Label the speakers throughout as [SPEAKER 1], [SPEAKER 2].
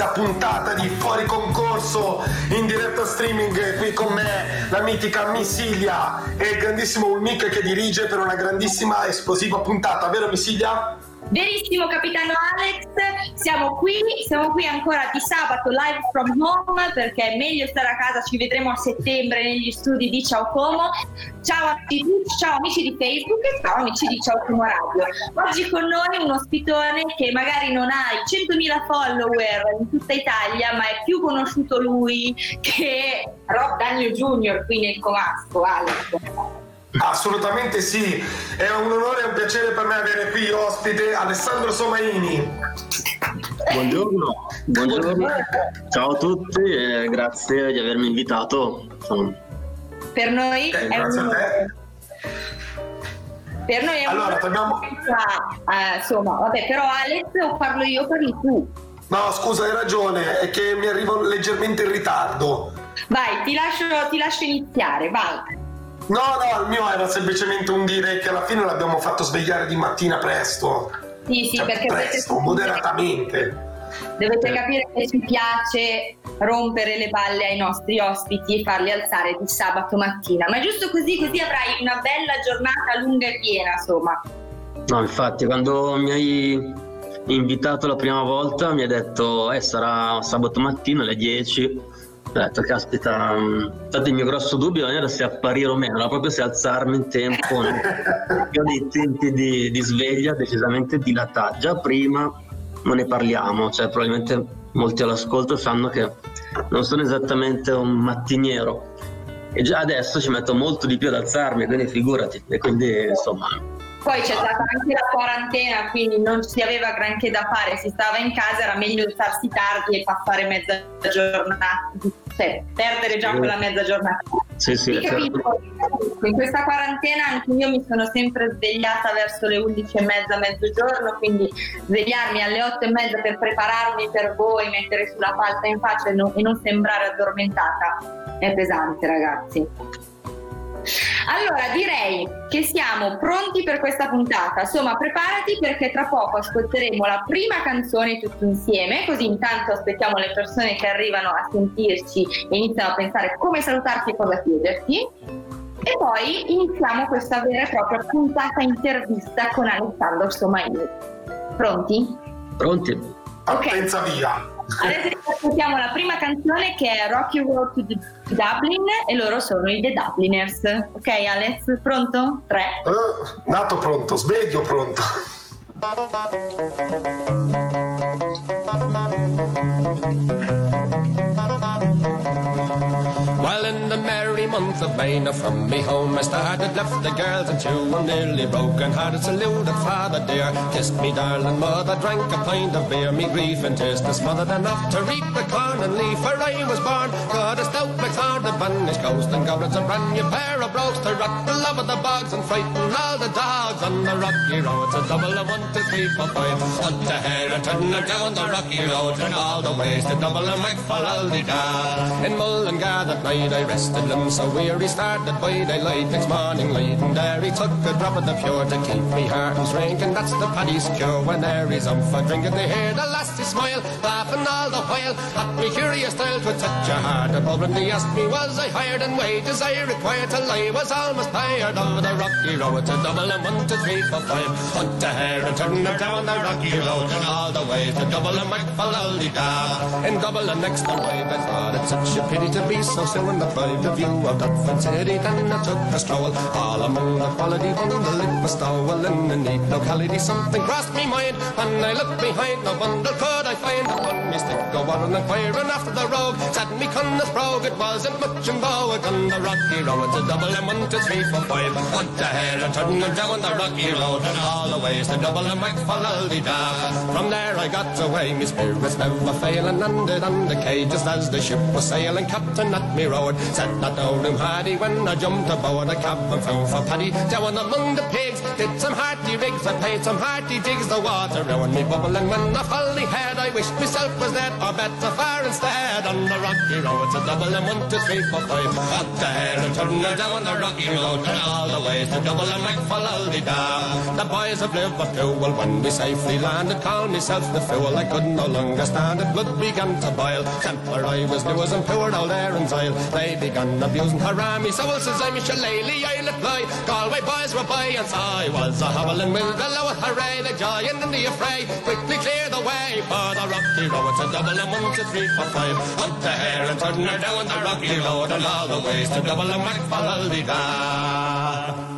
[SPEAKER 1] Splendida puntata di Fuori Concorso in diretta streaming qui con me, la mitica Missilia e il grandissimo Ulmic che dirige per una grandissima esplosiva puntata, vero Missilia?
[SPEAKER 2] Verissimo capitano Alex, siamo qui, siamo qui ancora di sabato live from home perché è meglio stare a casa, ci vedremo a settembre negli studi di Ciao Como. Ciao a tutti, ciao amici di Facebook e ciao amici di Ciao Como Radio. Oggi con noi un ospitone che magari non ha i 100.000 follower in tutta Italia, ma è più conosciuto lui che Rob Daniel Jr. qui nel Comasco, Alex.
[SPEAKER 1] Assolutamente sì, è un onore e un piacere per me avere qui ospite Alessandro Somaini.
[SPEAKER 3] Buongiorno, buongiorno, ciao a tutti e grazie di avermi invitato.
[SPEAKER 2] Per noi
[SPEAKER 1] Eh,
[SPEAKER 2] è
[SPEAKER 1] grazie
[SPEAKER 2] un
[SPEAKER 1] a te.
[SPEAKER 2] Per noi è
[SPEAKER 1] Allora,
[SPEAKER 2] un
[SPEAKER 1] torniamo-
[SPEAKER 2] Eh, insomma, vabbè, però Alex o parlo io parli tu.
[SPEAKER 1] No, scusa, hai ragione, è che mi arrivo leggermente in ritardo.
[SPEAKER 2] Vai, ti lascio, ti lascio iniziare, vai.
[SPEAKER 1] No, no, il mio era semplicemente un dire che alla fine l'abbiamo fatto svegliare di mattina presto.
[SPEAKER 2] Sì, sì,
[SPEAKER 1] Cioè,
[SPEAKER 2] perché
[SPEAKER 1] presto,
[SPEAKER 2] dovete,
[SPEAKER 1] moderatamente.
[SPEAKER 2] dovete capire che ci piace rompere le balle ai nostri ospiti e farli alzare di sabato mattina. Ma giusto così, così avrai una bella giornata lunga e piena, insomma.
[SPEAKER 3] No, infatti, quando mi hai invitato la prima volta mi hai detto eh, sarà sabato mattina alle 10. Ho detto, caspita, mh, infatti il mio grosso dubbio non era se apparire o meno, era proprio se alzarmi in tempo. Io ho dei tempi di, di sveglia decisamente dilatati. Già prima non ne parliamo, cioè probabilmente molti all'ascolto sanno che non sono esattamente un mattiniero. E già adesso ci metto molto di più ad alzarmi, quindi figurati. E quindi insomma
[SPEAKER 2] Poi c'è stata anche la quarantena, quindi non si aveva granché da fare, si stava in casa, era meglio alzarsi tardi e passare mezza giornata, cioè perdere già quella mezza giornata.
[SPEAKER 3] Sì, sì, certo.
[SPEAKER 2] In questa quarantena anche io mi sono sempre svegliata verso le 11 e mezza, mezzogiorno, quindi svegliarmi alle 8 e mezza per prepararmi per voi, mettere sulla palta in faccia e non, e non sembrare addormentata è pesante, ragazzi. Allora direi che siamo pronti per questa puntata. Insomma, preparati perché tra poco ascolteremo la prima canzone tutti insieme, così intanto aspettiamo le persone che arrivano a sentirci e iniziano a pensare come salutarti e cosa chiederti. E poi iniziamo questa vera e propria puntata intervista con Alessandro Somaini. Pronti?
[SPEAKER 3] Pronti?
[SPEAKER 2] Ok.
[SPEAKER 1] Pensa via.
[SPEAKER 2] Adesso ascoltiamo la prima canzone che è Rocky Road to Dublin e loro sono i The Dubliners. Ok Alex, pronto? Tre.
[SPEAKER 1] Eh, nato pronto, sveglio pronto.
[SPEAKER 4] month of May, now from me home I started, left the girls and two, I'm nearly broken hearted, saluted father dear, kissed me darling mother, drank a pint of beer, me grief and tears to smothered enough to reap the corn and leaf, for I was born, got a stout McLeod, the banished ghost, and goblins a brand new pair of brogues to rock the love of the bogs and frighten all the dogs on the rocky road, it's a double of one, two, three, four, five, up the hair and turn her down the rocky road, and all the ways to double and make for all the da. In Mullingar that night I rested limbs so weary started by daylight. Next morning light and there he took a drop of the pure to keep me heart and drink and that's the paddy's cure when there is um for drinking they hear the lassie smile laughing all the while. At me curious style to touch your heart and they asked me was I hired? And wages I required till I was almost tired of the rocky road to double and one to three four five hunt the hair and turn her down the rocky road. And all the way to double and for da in double and next the way. I thought it's such a pity to be so still in the pride of view of Dutford City then I took a stroll. All among the quality the it was stowel in a neat locality something crossed me mind. And I looked behind no bundle could I find upon me stick go on inquiring after the rogue. Said me cunna's brogue it wasn't much in vogue on the rocky road to double and one to three four five. The and turn them down the rocky road and all the ways to double and for da from there I got away me spirits never failing landed on the quay just as the ship was sailing captain at me road. Sat not down in Hardy when I jumped aboard a cab and flew for Paddy. Down among the pigs, did some hearty rigs, I played some hearty jigs, the water round me bubbling when I fully had. I wished myself was dead or better far instead. On the rocky road to Dublin, one, two, three, four, five. Up the hill and turn down the rocky road and all the way to Dublin, The boys of Liverpool, when we safely landed, called myself the fool. I could no longer stand it, blood began to boil. Temper I was as and poor old Aaron's Isle. They began abusing Harami, so says I'm a shillelagh, I'll apply. Galway boys were by, and so I was a hobbling with the lower hooray, the giant in the affray. Quickly clear the way for the rocky road to Dublin, one, two, three, four, five. Up the hair and turn her down the rocky road, and all the ways to double and Dublin, McFallaldy
[SPEAKER 2] Bentornati a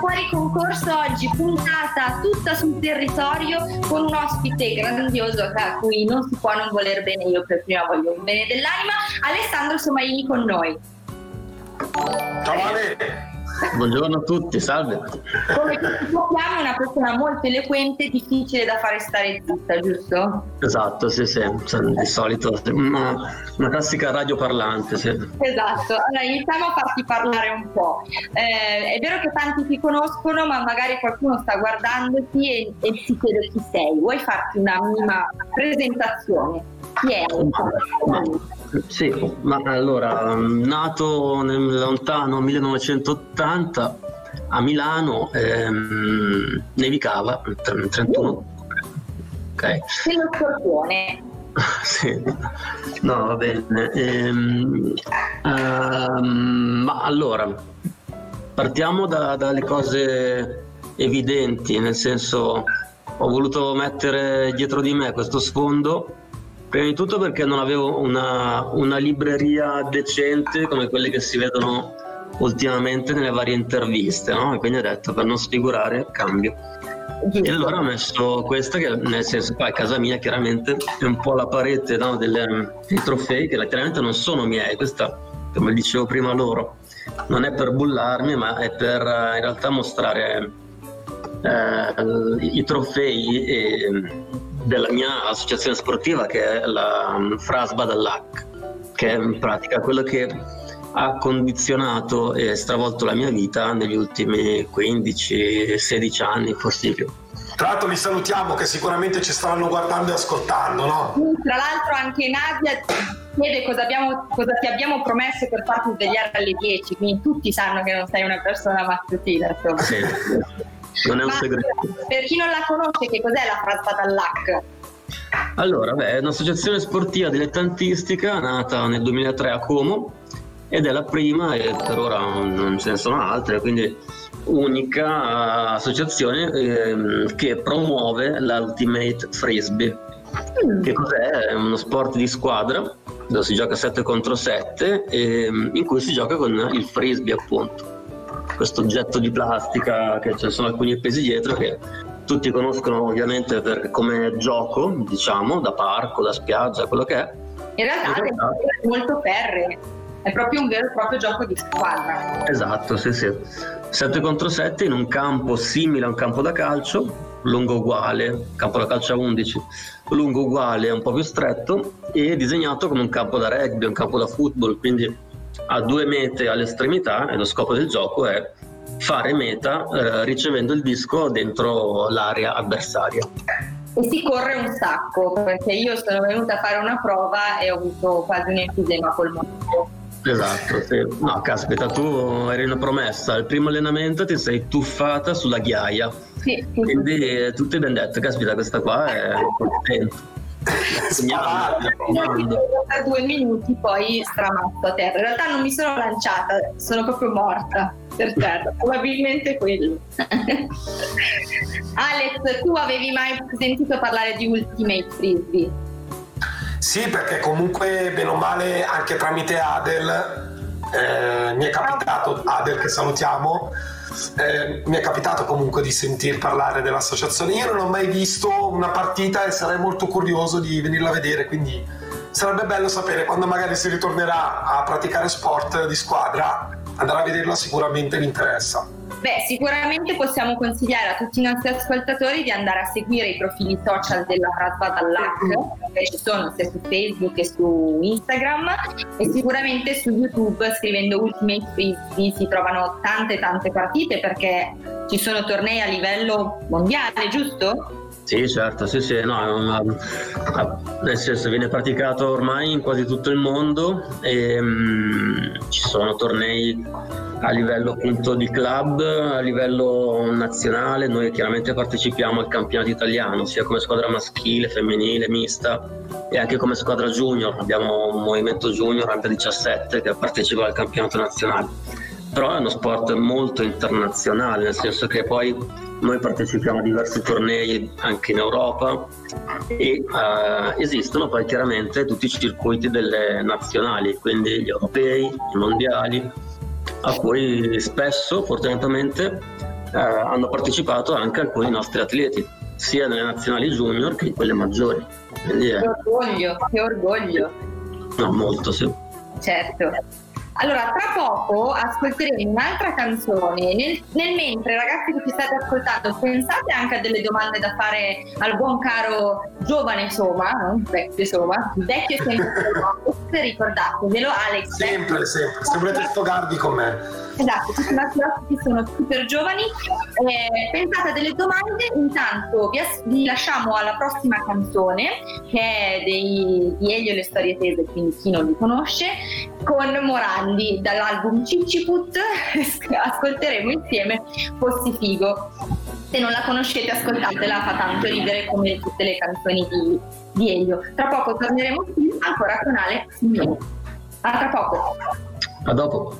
[SPEAKER 2] Fuori Concorso oggi, puntata tutta sul territorio con un ospite grandioso a cui non si può non voler bene, io per prima voglio un bene dell'anima, Alessandro Somaini con noi.
[SPEAKER 1] Ciao Ale!
[SPEAKER 3] Buongiorno a tutti, salve.
[SPEAKER 2] Come sappiamo è una persona molto eloquente, difficile da fare stare zitta, giusto?
[SPEAKER 3] Esatto, sì, sì, di solito una, una classica radioparlante, sì.
[SPEAKER 2] Esatto, allora iniziamo a farti parlare un po'. Eh, è vero che tanti ti conoscono, ma magari qualcuno sta guardandoti e, e si chiede chi sei. Vuoi farti una minima presentazione? Chi è?
[SPEAKER 3] Ma, sì, ma allora, nato nel lontano 1980 a Milano, ehm, nevicava il 31
[SPEAKER 2] ok. Sei lo scorpione.
[SPEAKER 3] sì, no, va bene. Ehm, ehm, ma allora, partiamo da, dalle cose evidenti, nel senso ho voluto mettere dietro di me questo sfondo Prima di tutto perché non avevo una, una libreria decente come quelle che si vedono ultimamente nelle varie interviste, no? E quindi ho detto per non sfigurare cambio. E allora ho messo questa che nel senso qua a casa mia chiaramente è un po' la parete no, delle, dei trofei che chiaramente non sono miei, questa come dicevo prima loro non è per bullarmi ma è per in realtà mostrare eh, i trofei e della mia associazione sportiva che è la um, Frasba dall'AC, che è in pratica quello che ha condizionato e stravolto la mia vita negli ultimi 15-16 anni, forse di più.
[SPEAKER 1] Tra l'altro li salutiamo che sicuramente ci staranno guardando e ascoltando, no?
[SPEAKER 2] Tra l'altro anche Nadia chiede cosa, abbiamo, cosa ti abbiamo promesso per farti svegliare alle 10, quindi tutti sanno che non sei una persona mattutina, insomma.
[SPEAKER 3] Sì. Non è un segreto.
[SPEAKER 2] Per chi non la conosce, che cos'è la Fraspa Tallac?
[SPEAKER 3] Allora, beh, è un'associazione sportiva dilettantistica nata nel 2003 a Como ed è la prima e per ora non ce ne sono altre, quindi unica associazione eh, che promuove l'Ultimate Frisbee. Mm. Che cos'è? È uno sport di squadra dove si gioca 7 contro 7 e in cui si gioca con il frisbee appunto questo oggetto di plastica che ci sono alcuni pesi dietro che tutti conoscono ovviamente per, come gioco, diciamo, da parco, da spiaggia, quello che è.
[SPEAKER 2] In realtà, In realtà è molto ferreo, è proprio un vero e proprio gioco di squadra.
[SPEAKER 3] Esatto, sì, sì. 7 contro 7 in un campo simile a un campo da calcio, lungo uguale, campo da calcio a 11, lungo uguale, un po' più stretto e disegnato come un campo da rugby, un campo da football, quindi ha due mete all'estremità e lo scopo del gioco è fare meta eh, ricevendo il disco dentro l'area avversaria.
[SPEAKER 2] E si corre un sacco perché io sono venuta a fare una prova e ho avuto quasi un enfisema polmonare.
[SPEAKER 3] Esatto, sì. no, caspita, tu eri una promessa. Al primo allenamento ti sei tuffata sulla ghiaia.
[SPEAKER 2] Sì, sì,
[SPEAKER 3] Quindi sì. tutti abbiamo detto, caspita, questa qua è contenta
[SPEAKER 2] per due minuti poi stramatto a terra in realtà non mi sono lanciata sono proprio morta per terra probabilmente quello Alex tu avevi mai sentito parlare di Ultimate Frisbee?
[SPEAKER 1] sì perché comunque bene o male anche tramite Adel eh, mi è capitato Adel che salutiamo eh, mi è capitato comunque di sentir parlare dell'associazione. Io non ho mai visto una partita e sarei molto curioso di venirla a vedere, quindi sarebbe bello sapere quando magari si ritornerà a praticare sport di squadra andare a vederla sicuramente vi interessa.
[SPEAKER 2] Beh, sicuramente possiamo consigliare a tutti i nostri ascoltatori di andare a seguire i profili social della Trasva dall'Hack, che ci sono sia su Facebook che su Instagram e sicuramente su YouTube scrivendo Ultimate Frisbee si trovano tante tante partite perché ci sono tornei a livello mondiale, giusto?
[SPEAKER 3] Sì, certo, sì, sì, no, una, nel senso viene praticato ormai in quasi tutto il mondo e um, ci sono tornei a livello appunto di club, a livello nazionale, noi chiaramente partecipiamo al campionato italiano, sia come squadra maschile, femminile, mista e anche come squadra junior, abbiamo un movimento junior under 17 che partecipa al campionato nazionale. Però è uno sport molto internazionale, nel senso che poi noi partecipiamo a diversi tornei anche in Europa e uh, esistono poi chiaramente tutti i circuiti delle nazionali, quindi gli europei, i mondiali, a cui spesso, fortunatamente, uh, hanno partecipato anche alcuni nostri atleti, sia nelle nazionali junior che in quelle maggiori.
[SPEAKER 2] Quindi, che orgoglio, che orgoglio.
[SPEAKER 3] No, molto sì.
[SPEAKER 2] Certo. Allora, tra poco ascolteremo un'altra canzone. Nel, nel, mentre, ragazzi che ci state ascoltando, pensate anche a delle domande da fare al buon caro giovane insomma, non vecchio insomma, vecchio sempre ricordatevelo Alex.
[SPEAKER 1] Sempre, sempre, se volete sfogarvi con me.
[SPEAKER 2] Esatto, tutti i nostri ospiti sono super giovani. Eh, pensate a delle domande, intanto vi, as- vi, lasciamo alla prossima canzone che è dei, di Elio e le storie tese, quindi chi non li conosce, con Morandi dall'album Cicciput ascolteremo insieme Fossi Figo. Se non la conoscete ascoltatela, fa tanto ridere come tutte le canzoni di, di Elio. Tra poco torneremo qui ancora con Simeone. A tra poco.
[SPEAKER 3] A dopo.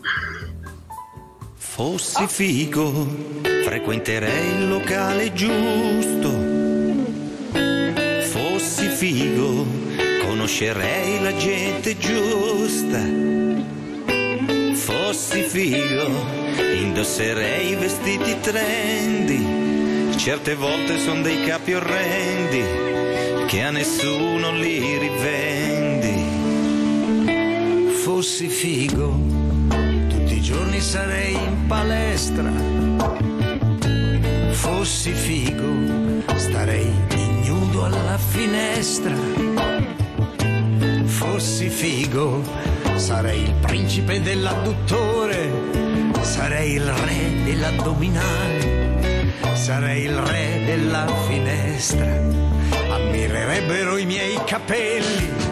[SPEAKER 5] Fossi figo, frequenterei il locale giusto. Fossi figo, conoscerei la gente giusta. Fossi figo, indosserei i vestiti trendy. Certe volte sono dei capi orrendi che a nessuno li rivendi. Fossi figo, giorni sarei in palestra. Fossi figo, starei ignudo alla finestra. Fossi figo, sarei il principe dell'adduttore, sarei il re dell'addominale, sarei il re della finestra. Ammirerebbero i miei capelli.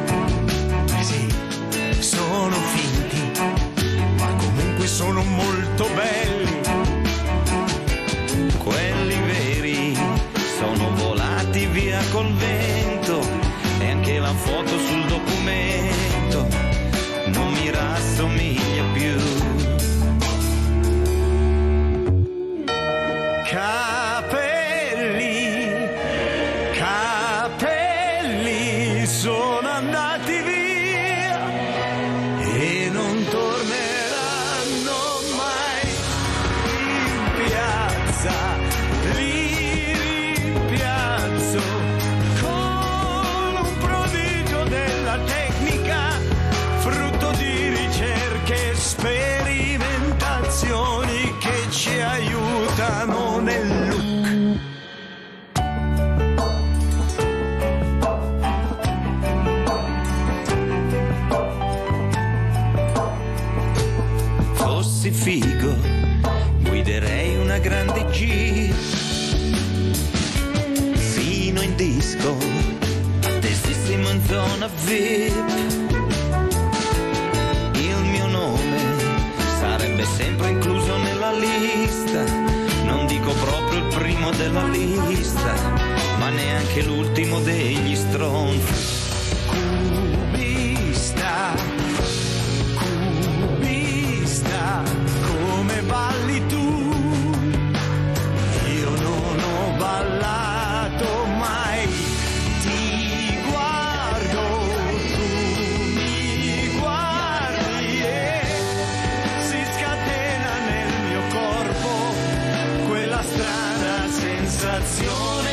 [SPEAKER 6] canciones.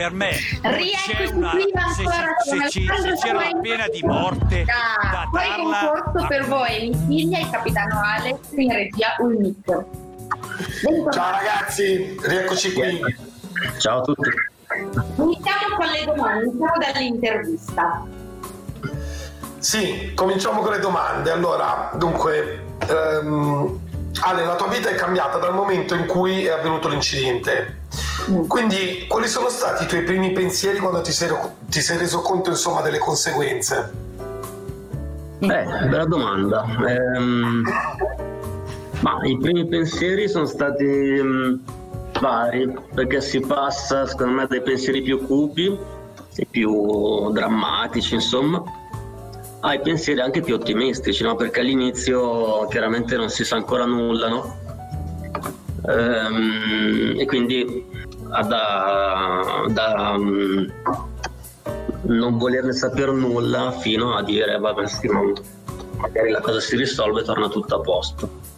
[SPEAKER 6] Per me c'è
[SPEAKER 2] Rieccoci
[SPEAKER 6] una.
[SPEAKER 2] qui
[SPEAKER 6] Se, se- se se c'era una
[SPEAKER 2] Samuel.
[SPEAKER 6] pena di morte
[SPEAKER 2] Ah,
[SPEAKER 6] da
[SPEAKER 2] poi
[SPEAKER 6] darla.
[SPEAKER 2] concorso
[SPEAKER 6] a-
[SPEAKER 2] per voi, Missiglia e Capitano Alex in regia Ulmic. Bentornati.
[SPEAKER 1] Ciao ragazzi, rieccoci qui.
[SPEAKER 3] Ciao a tutti.
[SPEAKER 2] Iniziamo con le domande, iniziamo dall'intervista.
[SPEAKER 1] Sì, cominciamo con le domande. Allora, dunque, ehm, Ale, la tua vita è cambiata dal momento in cui è avvenuto l'incidente. Quindi, quali sono stati i tuoi primi pensieri quando ti sei, ti sei reso conto, insomma, delle conseguenze?
[SPEAKER 3] Beh, bella domanda. Ehm, ma i primi pensieri sono stati mh, vari, perché si passa, secondo me, dai pensieri più cupi e più drammatici, insomma, ai pensieri anche più ottimistici, no? Perché all'inizio chiaramente non si sa ancora nulla, no? Ehm, e quindi da, da, mh, non volerne sapere nulla fino a dire vabbè sì, ma magari la cosa si risolve e torna tutto a posto.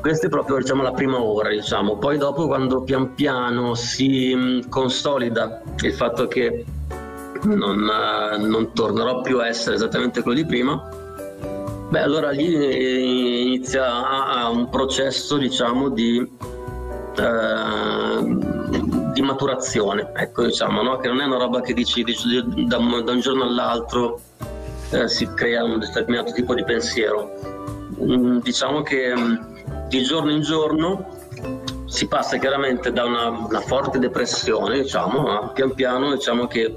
[SPEAKER 3] Questa è proprio diciamo, la prima ora, diciamo. poi dopo quando pian piano si mh, consolida il fatto che non, eh, non tornerò più a essere esattamente quello di prima, beh allora lì eh, inizia un processo diciamo di eh, di maturazione, ecco diciamo, no? che non è una roba che dici, dici da, da un giorno all'altro eh, si crea un determinato tipo di pensiero. Mm, diciamo che mm, di giorno in giorno si passa chiaramente da una, una forte depressione, diciamo, a pian piano diciamo che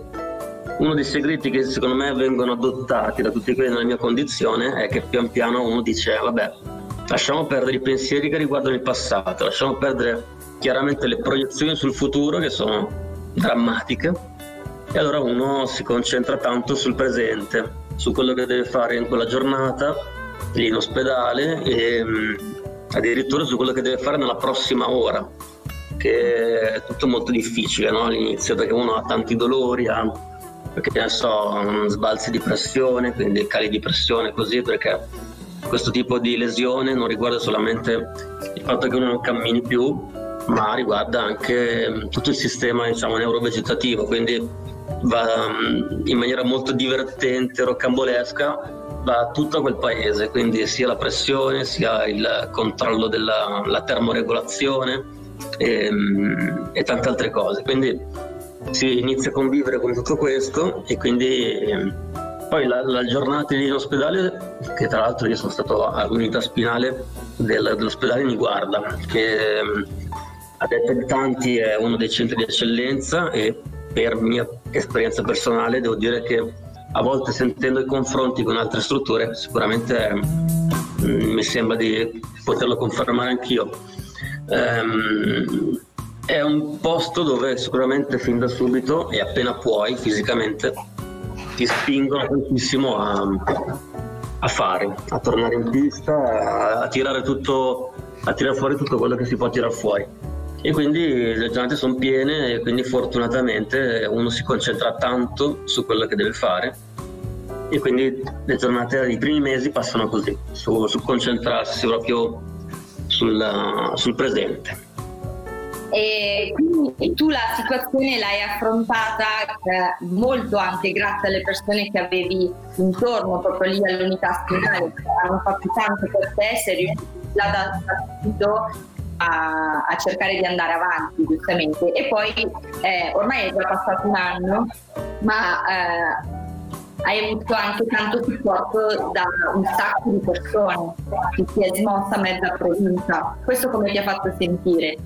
[SPEAKER 3] uno dei segreti che secondo me vengono adottati da tutti quelli nella mia condizione è che pian piano uno dice vabbè lasciamo perdere i pensieri che riguardano il passato, lasciamo perdere chiaramente le proiezioni sul futuro che sono drammatiche e allora uno si concentra tanto sul presente, su quello che deve fare in quella giornata, lì in ospedale e mh, addirittura su quello che deve fare nella prossima ora, che è tutto molto difficile no? all'inizio perché uno ha tanti dolori, ha perché ne so, mh, sbalzi di pressione, quindi cali di pressione così perché questo tipo di lesione non riguarda solamente il fatto che uno non cammini più, ma riguarda anche mh, tutto il sistema diciamo, neurovegetativo, quindi va mh, in maniera molto divertente, roccambolesca, va a tutto quel paese, quindi sia la pressione, sia il controllo della la termoregolazione e, mh, e tante altre cose. Quindi si inizia a convivere con tutto questo e quindi poi la, la giornata in ospedale, che tra l'altro io sono stato all'unità spinale del- dell'ospedale Mi Guarda, che a detta di tanti è uno dei centri di eccellenza e per mia esperienza personale devo dire che a volte sentendo i confronti con altre strutture sicuramente mm, mi sembra di poterlo confermare anch'io. Ehm, è un posto dove sicuramente fin da subito e appena puoi fisicamente ti spingono tantissimo a, a fare, a tornare in pista, a, a tirare tutto, a tirare fuori tutto quello che si può tirare fuori. E quindi le giornate sono piene e quindi fortunatamente uno si concentra tanto su quello che deve fare e quindi le giornate, i primi mesi passano così, su, su concentrarsi proprio sul, sul presente.
[SPEAKER 2] E quindi tu la situazione l'hai affrontata eh, molto anche grazie alle persone che avevi intorno, proprio lì all'unità spinale, che hanno fatto tanto per te, sei riuscito da subito a, a cercare di andare avanti, giustamente. E poi eh, ormai è già passato un anno, ma eh, hai avuto anche tanto supporto da un sacco di persone che si è smossa mezza provincia. Questo come ti ha fatto sentire?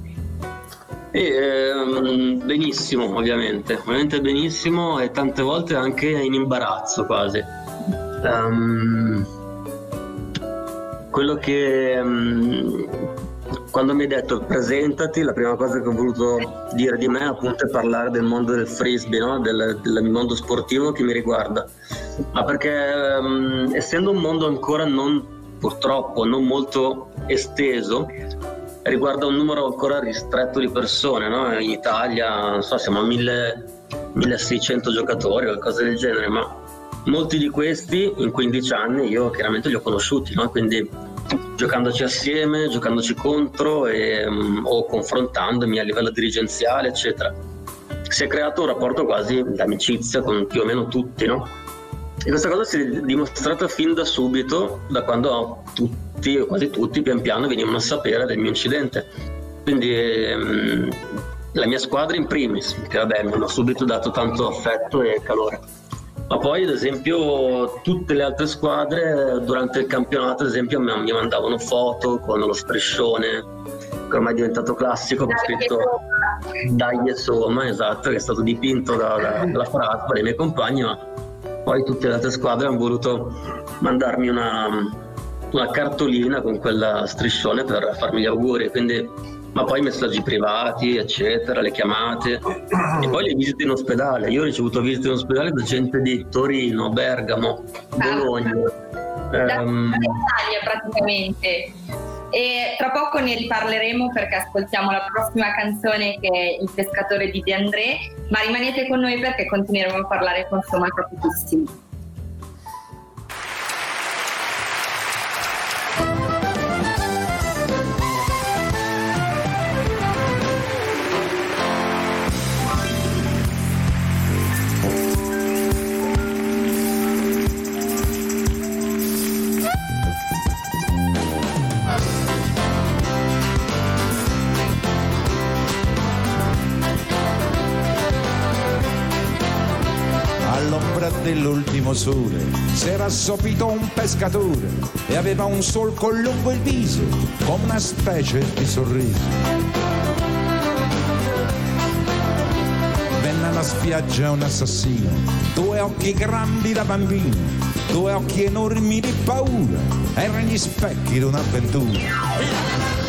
[SPEAKER 3] E, ehm, benissimo, ovviamente, ovviamente benissimo e tante volte anche in imbarazzo quasi. Ehm, quello che ehm, quando mi hai detto presentati, la prima cosa che ho voluto dire di me appunto è parlare del mondo del frisbee, no? del, del mondo sportivo che mi riguarda. Ma perché ehm, essendo un mondo ancora non, purtroppo, non molto esteso, riguarda un numero ancora ristretto di persone, no? In Italia, so, siamo a 1000, 1600 giocatori o qualcosa del genere, ma molti di questi in 15 anni io chiaramente li ho conosciuti, no? Quindi giocandoci assieme, giocandoci contro e, mm, o confrontandomi a livello dirigenziale, eccetera. si è creato un rapporto quasi di amicizia con più o meno tutti, no? E questa cosa si è dimostrata fin da subito, da quando tutti, o quasi tutti, pian piano venivano a sapere del mio incidente. Quindi ehm, la mia squadra in primis, che vabbè mi hanno subito dato tanto affetto e calore. Ma poi ad esempio tutte le altre squadre durante il campionato ad esempio mi mandavano foto con lo striscione che ormai è diventato classico, ho scritto Dai insomma, esatto, che è stato dipinto da, da, dalla frase dai miei compagni, ma poi tutte le altre squadre hanno voluto mandarmi una, una cartolina con quella striscione per farmi gli auguri, quindi ma poi messaggi privati, eccetera, le chiamate e poi le visite in ospedale. Io ho ricevuto visite in ospedale da gente di Torino, Bergamo, Bologna.
[SPEAKER 2] Da um... Italia praticamente. E tra poco ne riparleremo perché ascoltiamo la prossima canzone che è Il pescatore di De André, ma rimanete con noi perché continueremo a parlare con Soma Capitissimi.
[SPEAKER 7] dell'ultimo sole s'era assopito un pescatore e aveva un solco lungo il viso come una specie di sorriso. Venne alla spiaggia un assassino, due occhi grandi da bambino, due occhi enormi di paura, erano gli specchi di un'avventura.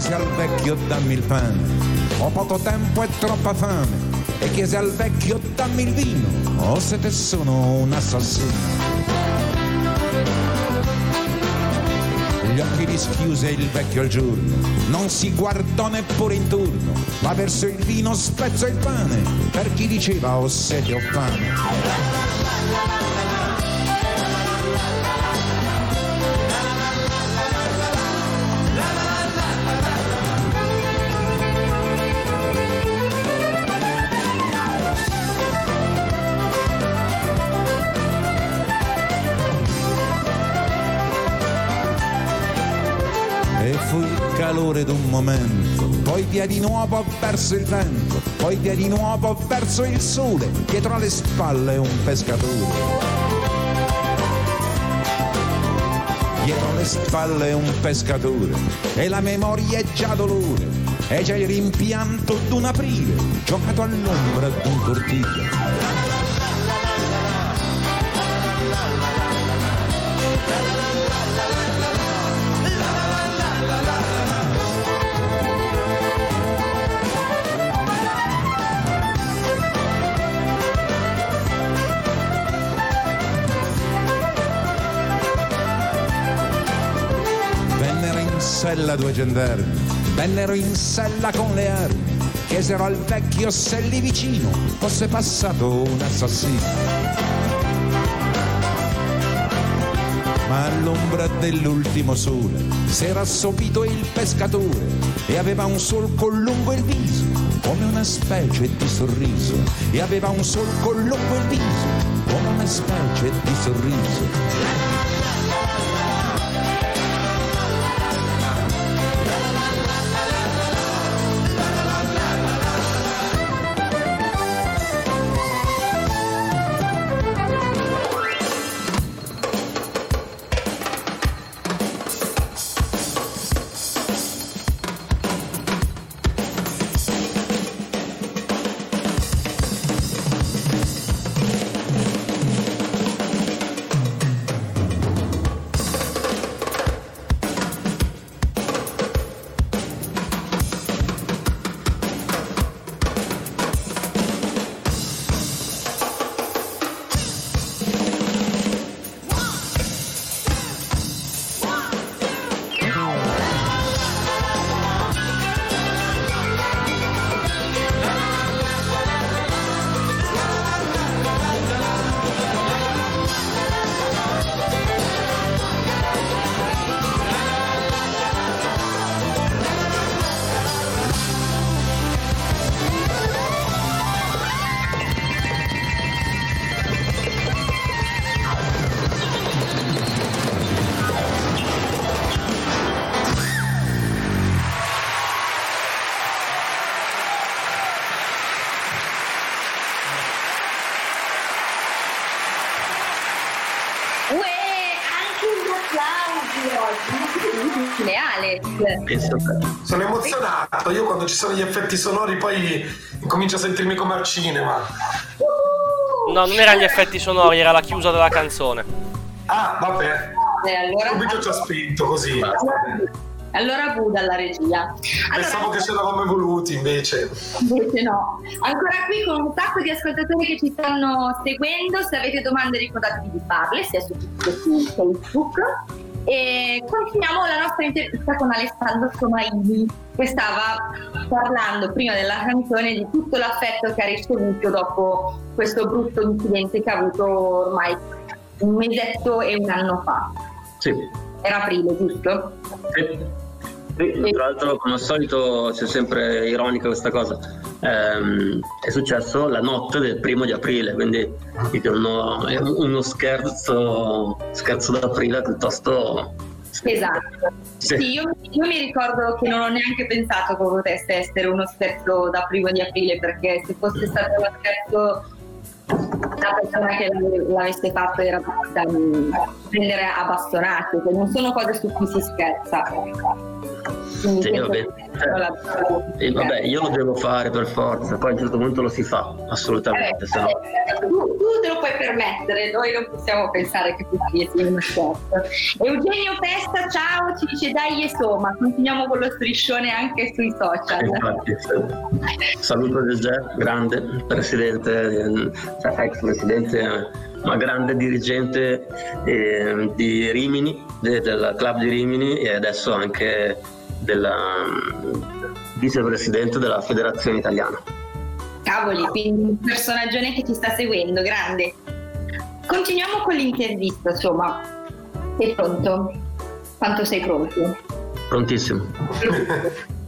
[SPEAKER 7] Chiese al vecchio dammi il pane, ho poco tempo e troppa fame, e chiese al vecchio dammi il vino, o se te sono un assassino. Gli occhi rischiuse il vecchio al giorno, non si guardò neppure intorno, ma verso il vino spezzò il pane, per chi diceva ho sete o fame. Calore d'un momento, poi via di nuovo verso il vento, poi via di nuovo verso il sole, dietro alle spalle un pescatore. Dietro alle spalle un pescatore e la memoria è già dolore, è già il rimpianto d'un aprile, giocato all'ombra d'un cortile. Sella due gendarmi, vennero in sella con le armi, chiesero al vecchio se lì vicino fosse passato un assassino. Ma all'ombra dell'ultimo sole s'era assopito il pescatore e aveva un solco lungo il viso, come una specie di sorriso, e aveva un solco lungo il viso, come una specie di sorriso.
[SPEAKER 1] Sono emozionato, io quando ci sono gli effetti sonori poi comincio a sentirmi come al cinema.
[SPEAKER 8] No, non erano gli effetti sonori, era la chiusa della canzone.
[SPEAKER 1] Ah, vabbè,
[SPEAKER 2] E allora,
[SPEAKER 1] subito ci ho spinto così.
[SPEAKER 2] allora Bu dalla regia.
[SPEAKER 1] Pensavo
[SPEAKER 2] Allora,
[SPEAKER 1] che ce l'avamo evoluti invece.
[SPEAKER 2] Invece no. Ancora qui con un sacco di ascoltatori che ci stanno seguendo. Se avete domande ricordatevi di farle, sia su, su Facebook. E continuiamo la nostra intervista con Alessandro Somaini, che stava parlando prima della canzone di tutto l'affetto che ha ricevuto dopo questo brutto incidente che ha avuto ormai un mesetto e un anno fa.
[SPEAKER 3] Sì.
[SPEAKER 2] Era aprile, giusto?
[SPEAKER 3] Sì. Sì, tra l'altro, come al solito, c'è sempre ironica questa cosa. Ehm, è successo la notte del primo di aprile, quindi uno, è uno scherzo, scherzo d'aprile piuttosto.
[SPEAKER 2] Esatto.
[SPEAKER 3] Sì.
[SPEAKER 2] Sì, io, io mi ricordo che non ho neanche pensato che potesse essere uno scherzo da primo di aprile, perché se fosse stato uno scherzo la persona che l'ave- l'avesse fatto era da prendere a bastonate, che non sono cose su cui si scherza.
[SPEAKER 3] Sì, vabbè.
[SPEAKER 2] la-
[SPEAKER 3] E vabbè, io lo devo fare per forza, poi a un certo punto lo si fa, assolutamente. se no-
[SPEAKER 2] Eh, tu, tu te lo puoi permettere, noi non possiamo pensare che tu sia uno scherzo. Eugenio Pesta, ciao, ci dice dai insomma, continuiamo con lo striscione anche sui social.
[SPEAKER 3] Infatti, saluto Gegè, grande presidente, eh, cioè ex presidente, ma grande dirigente eh, di Rimini, de- del club di Rimini e adesso anche della vicepresidente della federazione italiana.
[SPEAKER 2] Cavoli, quindi un personaggione che ci sta seguendo, grande. Continuiamo con l'intervista, insomma. Sei pronto? Quanto sei pronto?
[SPEAKER 3] Prontissimo.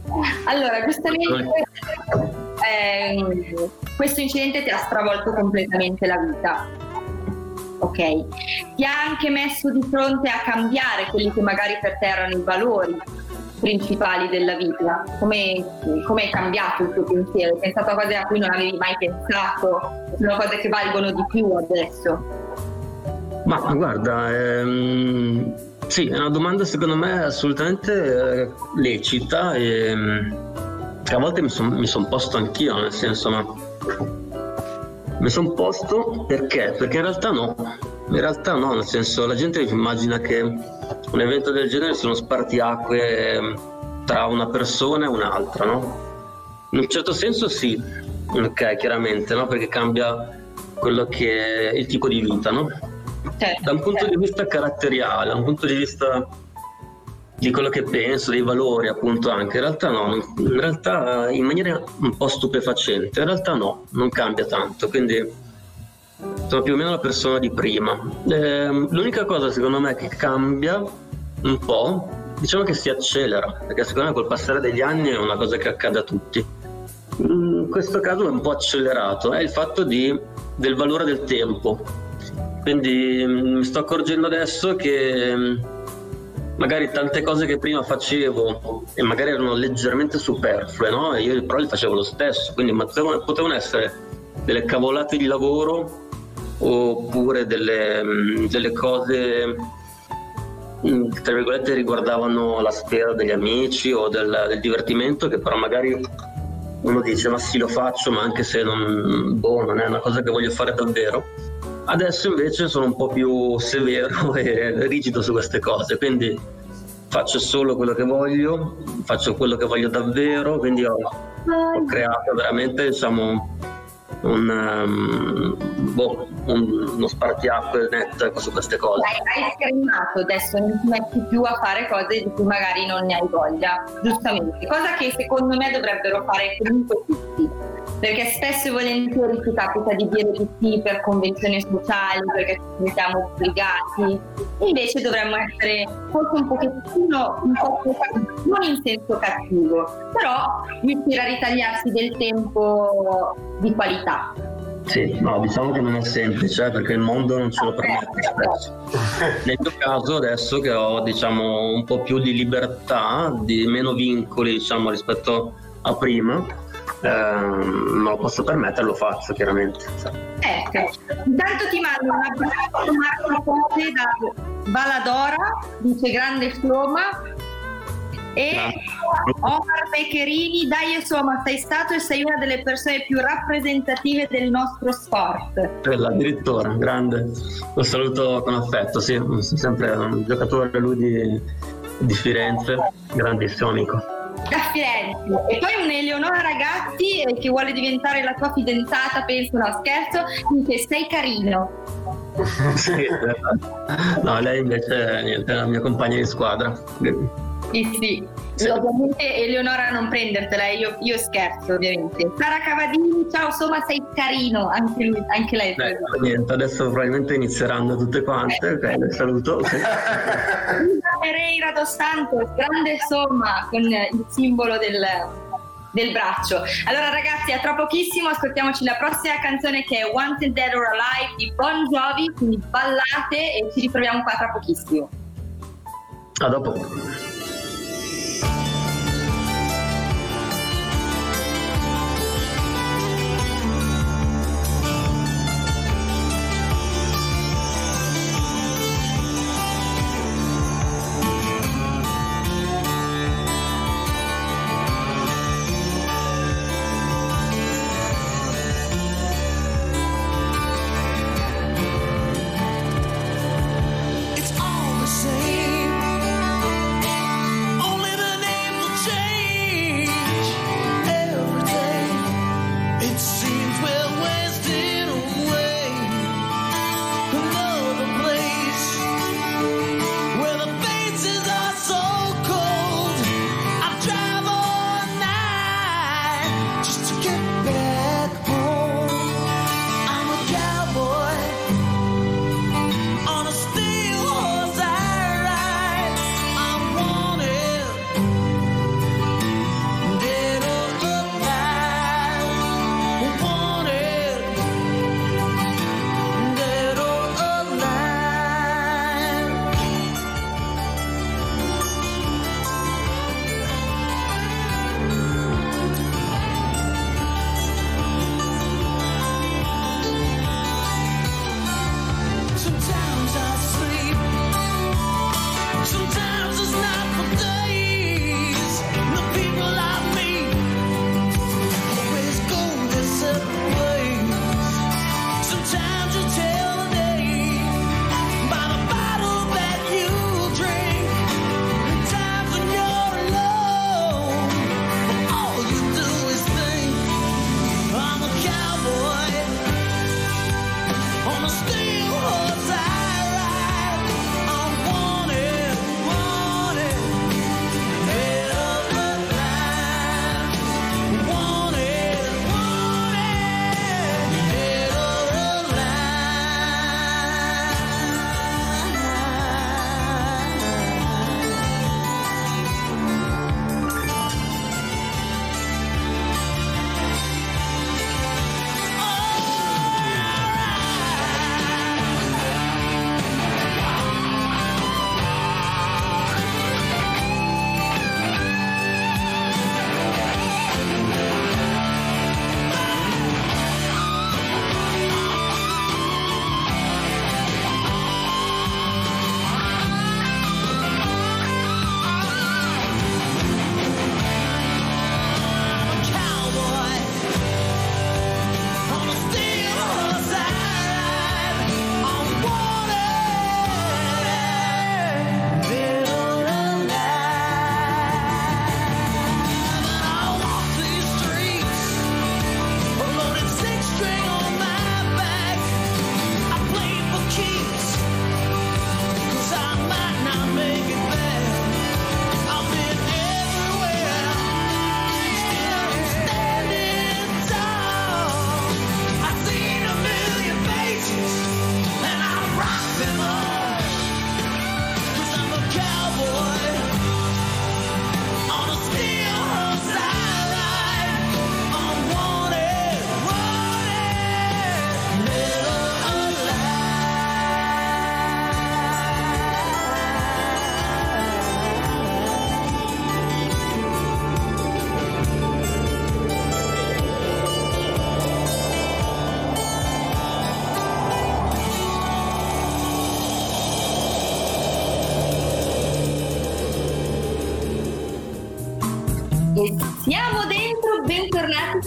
[SPEAKER 2] Allora, giustamente ehm, questo incidente ti ha stravolto completamente la vita. Ok, ti ha anche messo di fronte a cambiare quelli che magari per te erano i valori principali della vita. Come, come è cambiato il tuo pensiero? Hai pensato a cose a cui non avevi mai pensato? Sono cose che valgono di più adesso?
[SPEAKER 3] Ma guarda, ehm, sì, è una domanda secondo me assolutamente eh, lecita e che a volte mi sono son posto anch'io, nel senso, ma mi sono posto perché? Perché in realtà no, in realtà no, nel senso la gente immagina che un evento del genere sia uno spartiacque ehm, tra una persona e un'altra, no? In un certo senso sì, ok, chiaramente, no? Perché cambia quello che è il tipo di vita, no?
[SPEAKER 2] Certo.
[SPEAKER 3] Da un punto di vista caratteriale, da un punto di vista di quello che penso, dei valori appunto anche, in realtà no, in realtà in maniera un po' stupefacente, in realtà no, non cambia tanto, quindi sono più o meno la persona di prima. Ehm, l'unica cosa secondo me che cambia un po', diciamo che si accelera, perché secondo me col passare degli anni è una cosa che accade a tutti. In questo caso è un po' accelerato, è il fatto di- del valore del tempo. Quindi mm, mi sto accorgendo adesso che mm, magari tante cose che prima facevo e magari erano leggermente superflue, no? Io però le facevo lo stesso, quindi potevano, essere delle cavolate di lavoro oppure delle, mm, delle cose mm, tra virgolette riguardavano la sfera degli amici o del, del divertimento che però magari uno dice ma sì lo faccio ma anche se non, boh, non è una cosa che voglio fare davvero. Adesso invece sono un po' più severo e rigido su queste cose, quindi faccio solo quello che voglio, faccio quello che voglio davvero, quindi ho, ho creato veramente diciamo, un, um, boh, un- uno spartiacque netto su queste cose.
[SPEAKER 2] Hai, hai scremato adesso, non ti metti più a fare cose di cui magari non ne hai voglia, giustamente, cosa che secondo me dovrebbero fare comunque tutti. Perché spesso e volentieri ci capita di dire di sì per convenzioni sociali, perché ci sentiamo obbligati. Invece dovremmo essere forse un pochettino, un po' non in senso cattivo, però riuscire a ritagliarsi del tempo di qualità.
[SPEAKER 3] Sì, no, diciamo che non è semplice eh, perché il mondo non ce lo permette spesso. Nel mio caso adesso che ho diciamo un po' più di libertà, di meno vincoli diciamo rispetto a prima, me lo posso permettere, lo faccio chiaramente.
[SPEAKER 2] Ecco, intanto ti mando un abbraccio Marco Conte da Valadora, dice grande Soma. E Omar Pecherini, dai insomma, sei stato e sei una delle persone più rappresentative del nostro sport.
[SPEAKER 3] Quella addirittura, grande. Lo saluto con affetto, sì, sempre un giocatore lui di, di Firenze, grandissimo amico.
[SPEAKER 2] Da Firenze. E poi un'Eleonora Ragazzi eh, che vuole diventare la tua fidanzata, penso, no scherzo, dice sei carino.
[SPEAKER 3] Sì, no, lei invece niente, è la mia compagna di squadra.
[SPEAKER 2] Sì, sì.
[SPEAKER 3] Sì.
[SPEAKER 2] Ovviamente Eleonora non prendertela, io, io scherzo ovviamente. Sara Cavadini, ciao, insomma sei carino, anche, lui, anche lei.
[SPEAKER 3] Eh, niente, adesso probabilmente inizieranno tutte quante, ok, le saluto.
[SPEAKER 2] Pereira dos Santos, grande somma con il simbolo del, del braccio. Allora ragazzi, a tra pochissimo ascoltiamoci la prossima canzone che è Wanted Dead or Alive di Bon Jovi, quindi ballate e ci ritroviamo qua tra pochissimo.
[SPEAKER 3] A dopo.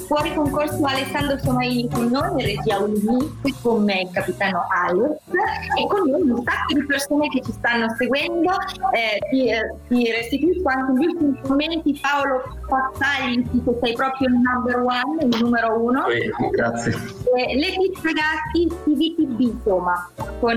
[SPEAKER 2] Fuori concorso Alessandro Somaini con noi, in regia Ulmi, con me il capitano Alex e con noi un sacco di persone che ci stanno seguendo. Eh, ti, eh, ti restituisco anche gli ultimi commenti, Paolo Pazzagli, che sei proprio il number one, il numero uno.
[SPEAKER 3] Sì, grazie.
[SPEAKER 2] Eh, Letizia Gatti, TVTB insomma, con...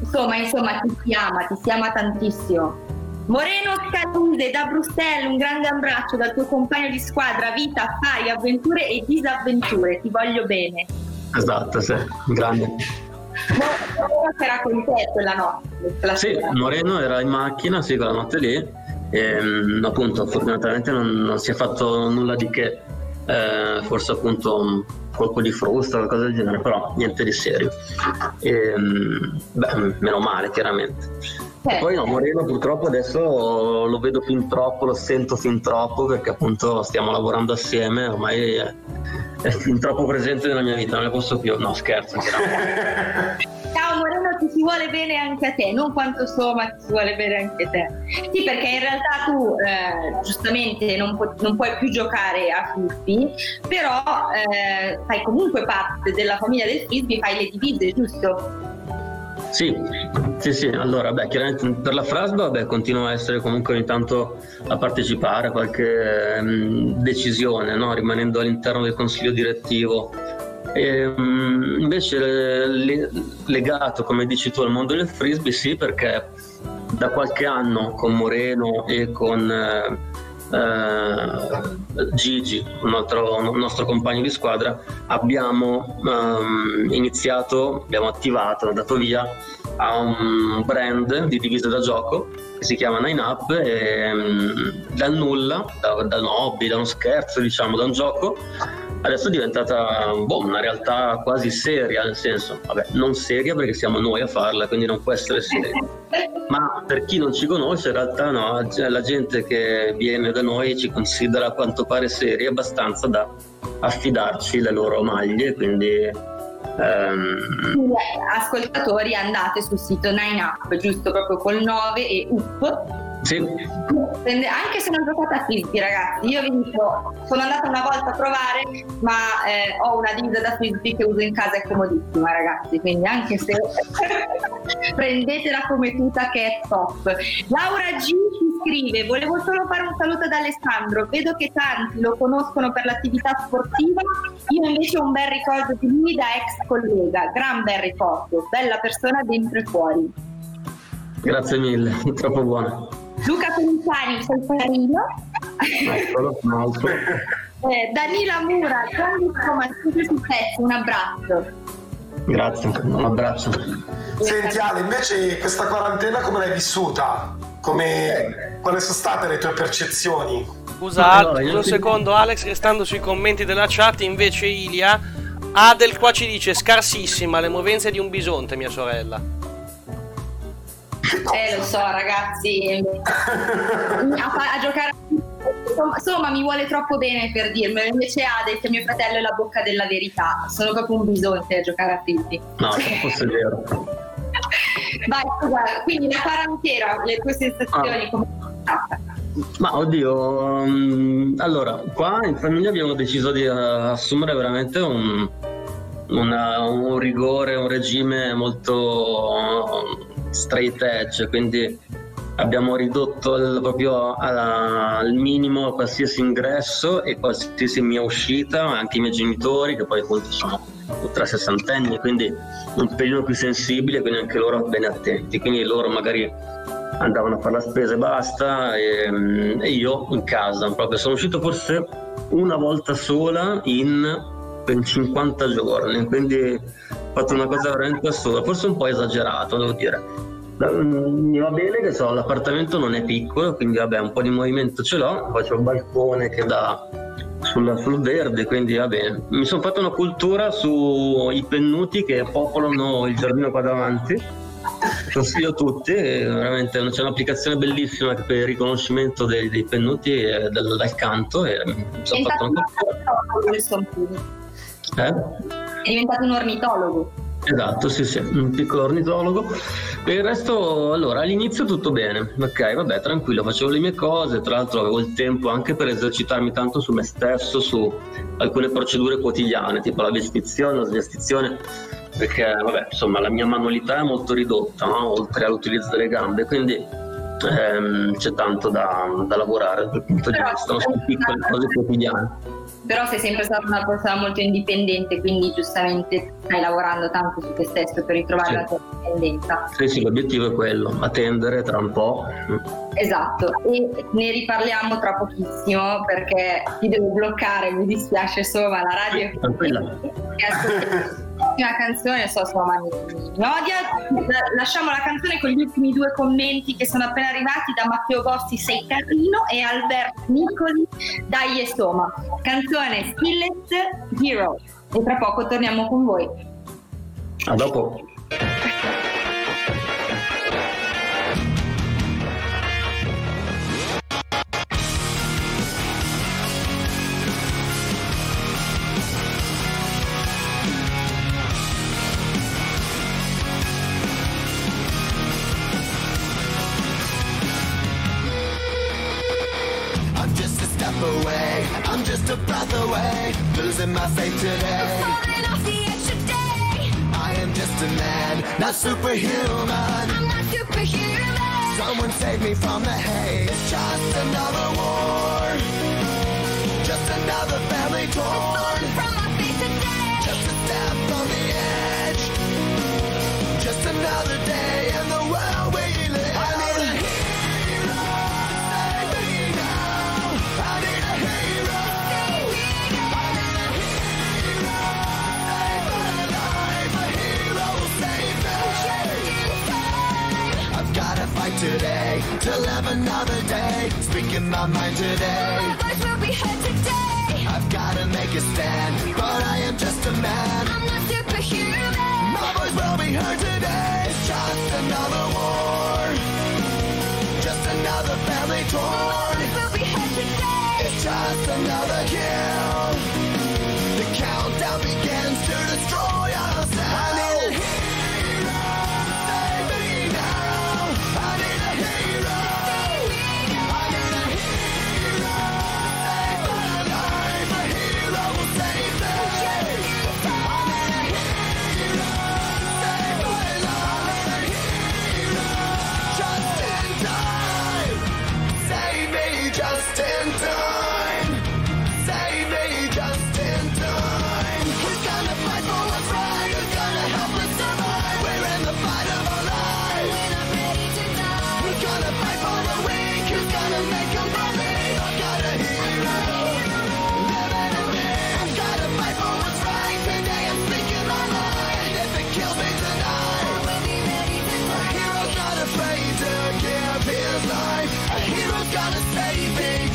[SPEAKER 2] Insomma, insomma, ti si ama, ti si ama tantissimo. Moreno Scaluse da Bruxelles, un grande abbraccio dal tuo compagno di squadra, vita, fai, avventure e disavventure, ti voglio bene.
[SPEAKER 3] Esatto, sì, grande.
[SPEAKER 2] Moreno era con te quella notte. quella
[SPEAKER 3] Sì,
[SPEAKER 2] sera.
[SPEAKER 3] Moreno era in macchina, sì, quella notte lì. E, mm, appunto, fortunatamente non, non si è fatto nulla di che, eh, forse appunto un colpo di frusta o qualcosa del genere, però niente di serio. E, mm, beh, meno male, chiaramente.
[SPEAKER 2] Eh,
[SPEAKER 3] Poi no, Moreno purtroppo adesso lo vedo fin troppo, lo sento fin troppo perché appunto stiamo lavorando assieme, ormai è, è fin troppo presente nella mia vita, non ne posso più. No, scherzo.
[SPEAKER 2] Ciao Moreno, ti si vuole bene anche a te, non quanto so, ma ti si vuole bene anche a te. Sì, perché in realtà tu eh, giustamente non, pu- non puoi più giocare a frisbee, però eh, fai comunque parte della famiglia del frisbee, fai le divise, giusto?
[SPEAKER 3] Sì, sì, sì, allora, beh, chiaramente per la Frasba, beh, continuo a essere comunque ogni tanto a partecipare a qualche ehm, decisione, no? rimanendo all'interno del consiglio direttivo. E, mm, invece eh, le- legato, come dici tu, al mondo del frisbee, sì, perché da qualche anno con Moreno e con eh, eh, Gigi, un, altro, un nostro compagno di squadra, abbiamo ehm, iniziato, abbiamo attivato, dato via a un brand di divise da gioco che si chiama Nine Up e mm, dal nulla, da, da un hobby, da uno scherzo, diciamo, da un gioco, adesso è diventata boh, una realtà quasi seria, nel senso, vabbè, non seria perché siamo noi a farla, quindi non può essere seria. Ma per chi non ci conosce, in realtà no, la gente che viene da noi ci considera a quanto pare seri abbastanza da affidarci le loro maglie, quindi
[SPEAKER 2] Quindi, Ascoltatori, andate sul sito 9up, giusto proprio col 9 e up.
[SPEAKER 3] Sì,
[SPEAKER 2] Anche se non giocate a frisbee, ragazzi, io vi dico, sono andata una volta a provare, ma eh, ho una divisa da frisbee che uso in casa, è comodissima, ragazzi. Quindi anche se prendetela come tuta che è top. Laura G ci scrive: Volevo solo fare un saluto ad Alessandro. Vedo che tanti lo conoscono per l'attività sportiva. Io invece ho un bel ricordo di lui da ex collega. Gran bel ricordo, bella persona dentro e fuori.
[SPEAKER 3] grazie mille, troppo buono.
[SPEAKER 2] Luca Feliciani, sei carino.
[SPEAKER 3] Eccolo, un altro.
[SPEAKER 2] Eh, Danila Mura, grandissimo Marchese su pezzo, un abbraccio.
[SPEAKER 3] Grazie, un abbraccio.
[SPEAKER 1] Senti Ale, invece questa quarantena come l'hai vissuta? Come... Quali sono state le tue percezioni?
[SPEAKER 8] Scusa,
[SPEAKER 3] allora,
[SPEAKER 8] un
[SPEAKER 3] ti-
[SPEAKER 8] secondo, Alex, restando sui commenti della chat, invece Ilia Adel qua ci dice scarsissima le movenze di un bisonte, mia sorella.
[SPEAKER 2] Eh, lo so, ragazzi. a, fa- a giocare. Insomma, insomma, mi vuole troppo bene per dirmelo. Invece Ade, che mio fratello è la bocca della verità. Sono proprio un bisonte a giocare a frisbee.
[SPEAKER 3] No, troppo severo.
[SPEAKER 2] Vai, scusa, quindi la quarantena, le tue sensazioni
[SPEAKER 3] Ah.
[SPEAKER 2] come?
[SPEAKER 3] Ma oddio, mm, allora, qua in famiglia abbiamo deciso di eh, assumere veramente un, una- un rigore, un regime molto straight edge, quindi abbiamo ridotto il- proprio alla- al minimo qualsiasi ingresso e qualsiasi mia uscita, anche i miei genitori che poi appunto sono ultra sessantenni, quindi un pelino più sensibili, quindi anche loro ben attenti, quindi loro magari andavano a fare la spesa e basta e, mm, e io in casa. Proprio sono uscito forse una volta sola in ben 50 giorni quindi fatto una cosa veramente assurda forse un po' esagerato devo dire Da- mm, mi va bene che so, l'appartamento non è piccolo quindi vabbè un po' di movimento ce l'ho poi c'è un balcone che dà sul, sul verde quindi va bene mi sono fatto una cultura sui pennuti che popolano il giardino qua davanti consiglio a tutti, veramente c'è un'applicazione bellissima per il riconoscimento dei, dei pennuti dal, dal canto e mi sono fatto
[SPEAKER 2] diventato un
[SPEAKER 3] una
[SPEAKER 2] Pini.
[SPEAKER 3] eh?
[SPEAKER 2] È diventato un ornitologo.
[SPEAKER 3] Esatto, sì, sì, un piccolo ornitologo. Per il resto, allora, all'inizio tutto bene, ok, vabbè, tranquillo, facevo le mie cose, tra l'altro avevo il tempo anche per esercitarmi tanto su me stesso, su alcune procedure quotidiane, tipo la vestizione, la svestizione, perché, vabbè, insomma, la mia manualità è molto ridotta, no? oltre all'utilizzo delle gambe, quindi ehm, c'è tanto da, da lavorare dal punto di vista, no? su piccole cose quotidiane.
[SPEAKER 2] Però sei sempre stata una persona molto indipendente, quindi giustamente stai lavorando tanto su te stesso per ritrovare
[SPEAKER 3] Sì.
[SPEAKER 2] la tua indipendenza.
[SPEAKER 3] Sì, sì, l'obiettivo è quello, attendere tra un po'.
[SPEAKER 2] Esatto, e ne riparliamo tra pochissimo perché ti devo bloccare, mi dispiace insomma, la radio è
[SPEAKER 3] Tranquilla.
[SPEAKER 2] che l'ultima canzone, so sua mamma mi odia, La- lasciamo la canzone con gli ultimi due commenti che sono appena arrivati da Matteo Bossi Sei carino e Alberto Nicoli Dai Soma, canzone Skillet Hero e tra poco torniamo con voi.
[SPEAKER 3] A dopo.
[SPEAKER 9] Losing my faith today. I am falling off the edge today. I am just a man, not superhuman. I'm not superhuman. Someone save me from the haze. Just another war, just another family torn. Just a step on the edge, just another day to live another day. Speaking my mind today. My voice will be heard today. I've gotta make a stand, but I am just a man. I'm not superhuman. My voice will be heard today. It's just another war, just another family torn. My voice will be heard today. It's just another kill.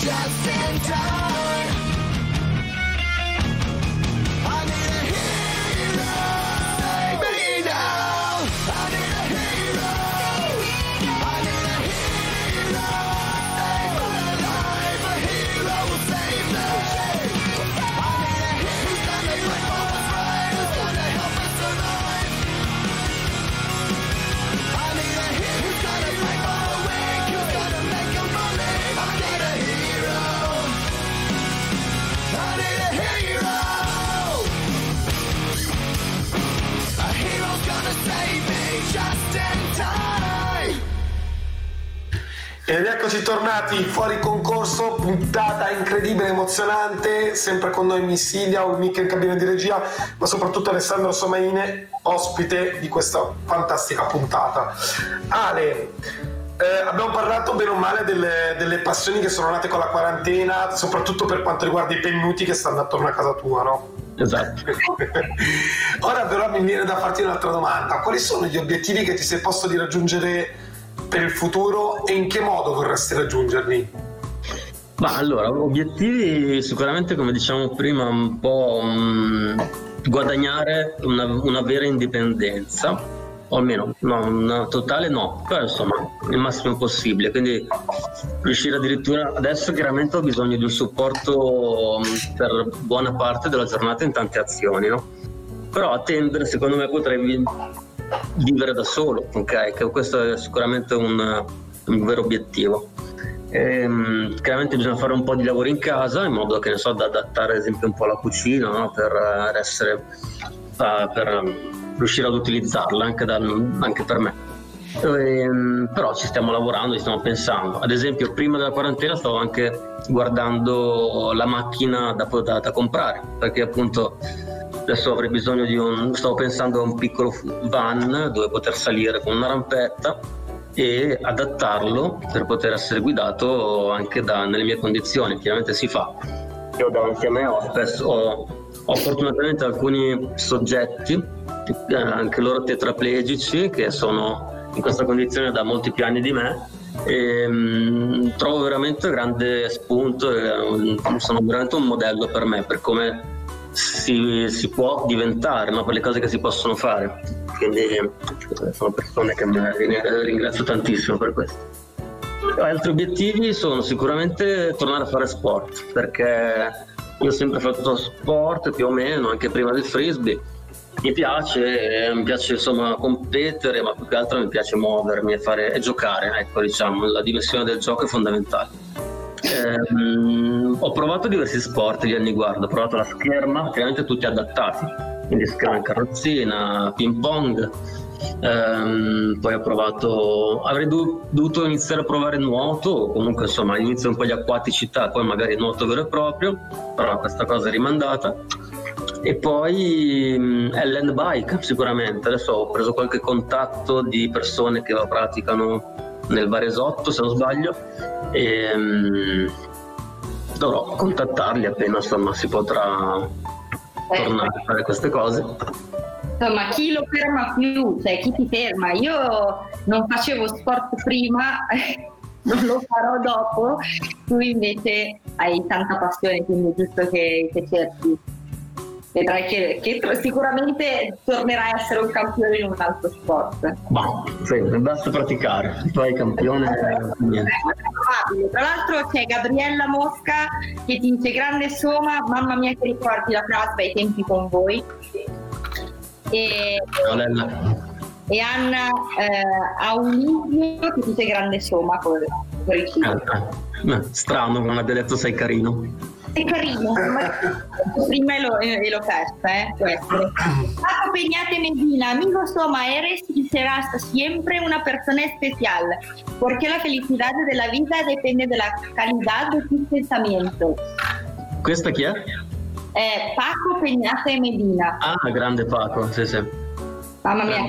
[SPEAKER 9] Just in time.
[SPEAKER 1] Ed eccoci tornati fuori concorso, puntata incredibile, emozionante, sempre con noi Missilia, Mick in cabina di regia, ma soprattutto Alessandro Somaine, ospite di questa fantastica puntata. Ale, eh, abbiamo parlato bene o male delle, delle passioni che sono nate con la quarantena, soprattutto per quanto riguarda i pennuti che stanno attorno a casa tua, no?
[SPEAKER 3] Esatto.
[SPEAKER 1] Ora però mi viene da farti un'altra domanda. Quali sono gli obiettivi che ti sei posto di raggiungere per il futuro e in che modo vorresti raggiungerli?
[SPEAKER 3] Ma allora, obiettivi sicuramente come diciamo prima un po' mm, guadagnare una, una vera indipendenza, o almeno no, una totale no, però insomma il massimo possibile, quindi riuscire addirittura adesso chiaramente ho bisogno di un supporto mm, per buona parte della giornata in tante azioni, no? Però attendere secondo me potrei vivere da solo, ok? Questo è sicuramente un, un vero obiettivo. Ehm, chiaramente bisogna fare un po' di lavoro in casa in modo che ne so, da adattare ad esempio un po' la cucina no? per eh, essere eh, per riuscire ad utilizzarla anche, da- anche per me. Ehm, però ci stiamo lavorando, ci stiamo pensando. Ad esempio, prima della quarantena stavo anche guardando la macchina da, da- da comprare, perché appunto adesso avrei bisogno di un. stavo pensando a un piccolo van dove poter salire con una rampetta e adattarlo per poter essere guidato anche da- nelle mie condizioni. Chiaramente si fa. Io davanti a me ho, spesso, ho, ho fortunatamente alcuni soggetti, eh, anche loro tetraplegici, che sono in questa condizione da molti più anni di me. E, mm, trovo veramente grande spunto e mm, sono veramente un modello per me, per come si, si può diventare, no? per le cose che si possono fare. Quindi eh, sono persone che mi ringrazio tantissimo per questo. Altri obiettivi sono sicuramente tornare a fare sport, perché io ho sempre fatto sport più o meno, anche prima del frisbee. Mi piace, eh, mi piace insomma competere, ma più che altro mi piace muovermi e, fare, e giocare, ecco diciamo, la dimensione del gioco è fondamentale. Ehm, ho provato diversi sport gli anni guardo, ho provato la scherma, chiaramente tutti adattati, quindi scherma in carrozzina, ping pong, Ehm, poi ho provato, avrei do- dovuto iniziare a provare nuoto, comunque insomma inizio un po' di acquaticità, poi magari nuoto vero e proprio, però questa cosa è rimandata. E poi mm, Ellen Bike sicuramente, adesso ho preso qualche contatto di persone che la praticano nel Varesotto se non sbaglio e mm, dovrò contattarli appena insomma si potrà tornare a fare queste cose.
[SPEAKER 2] Insomma, chi lo ferma più, cioè chi ti ferma? Io non facevo sport prima, non lo farò dopo, tu invece hai tanta passione, quindi è giusto che, che cerchi. Vedrai che, che sicuramente tornerai a essere un campione in un altro sport.
[SPEAKER 3] Ma sì, basta praticare, poi campione.
[SPEAKER 2] Tra l'altro c'è Gabriella Mosca che ti dice grande Soma, mamma mia che ricordi la frase ai tempi con voi. E, e Anna eh, Aulivio che dice grande Soma con, con il
[SPEAKER 3] eh, strano non abbia detto sei carino.
[SPEAKER 2] È carino, ma prima lo, eh, l'ho persa, eh, può essere. Paco Peñate Medina, amigo Soma, eres y serás siempre una persona especial, porque la felicidad de la vida depende de la calidad de tus pensamientos.
[SPEAKER 3] Questa chi è?
[SPEAKER 2] Eh, Paco Peñate Medina,
[SPEAKER 3] Ah, grande Paco, sì sì.
[SPEAKER 2] mamma mia,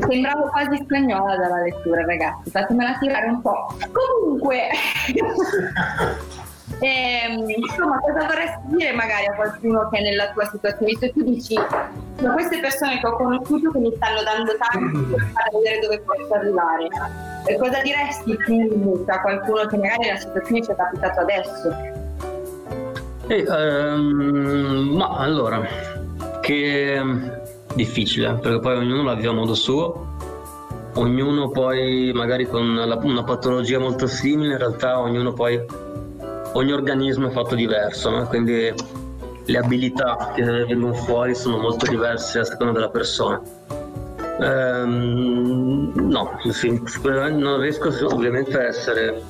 [SPEAKER 2] sembravo quasi spagnola dalla lettura, ragazzi, fatemela tirare un po'. Comunque, ehm, insomma, cosa vorresti dire magari a qualcuno che è nella tua situazione? Visto che tu dici, sono queste persone che ho conosciuto che mi stanno dando tanto per far vedere dove posso arrivare. E cosa diresti tu a qualcuno che magari nella situazione ci è capitato adesso?
[SPEAKER 3] E, ehm, ma allora, che difficile, perché poi ognuno la vive a modo suo, ognuno poi magari con la- una patologia molto simile, in realtà ognuno poi, ogni organismo è fatto diverso, no? quindi le abilità che vengono fuori sono molto diverse a seconda della persona. Ehm, no, sì, non riesco ovviamente a essere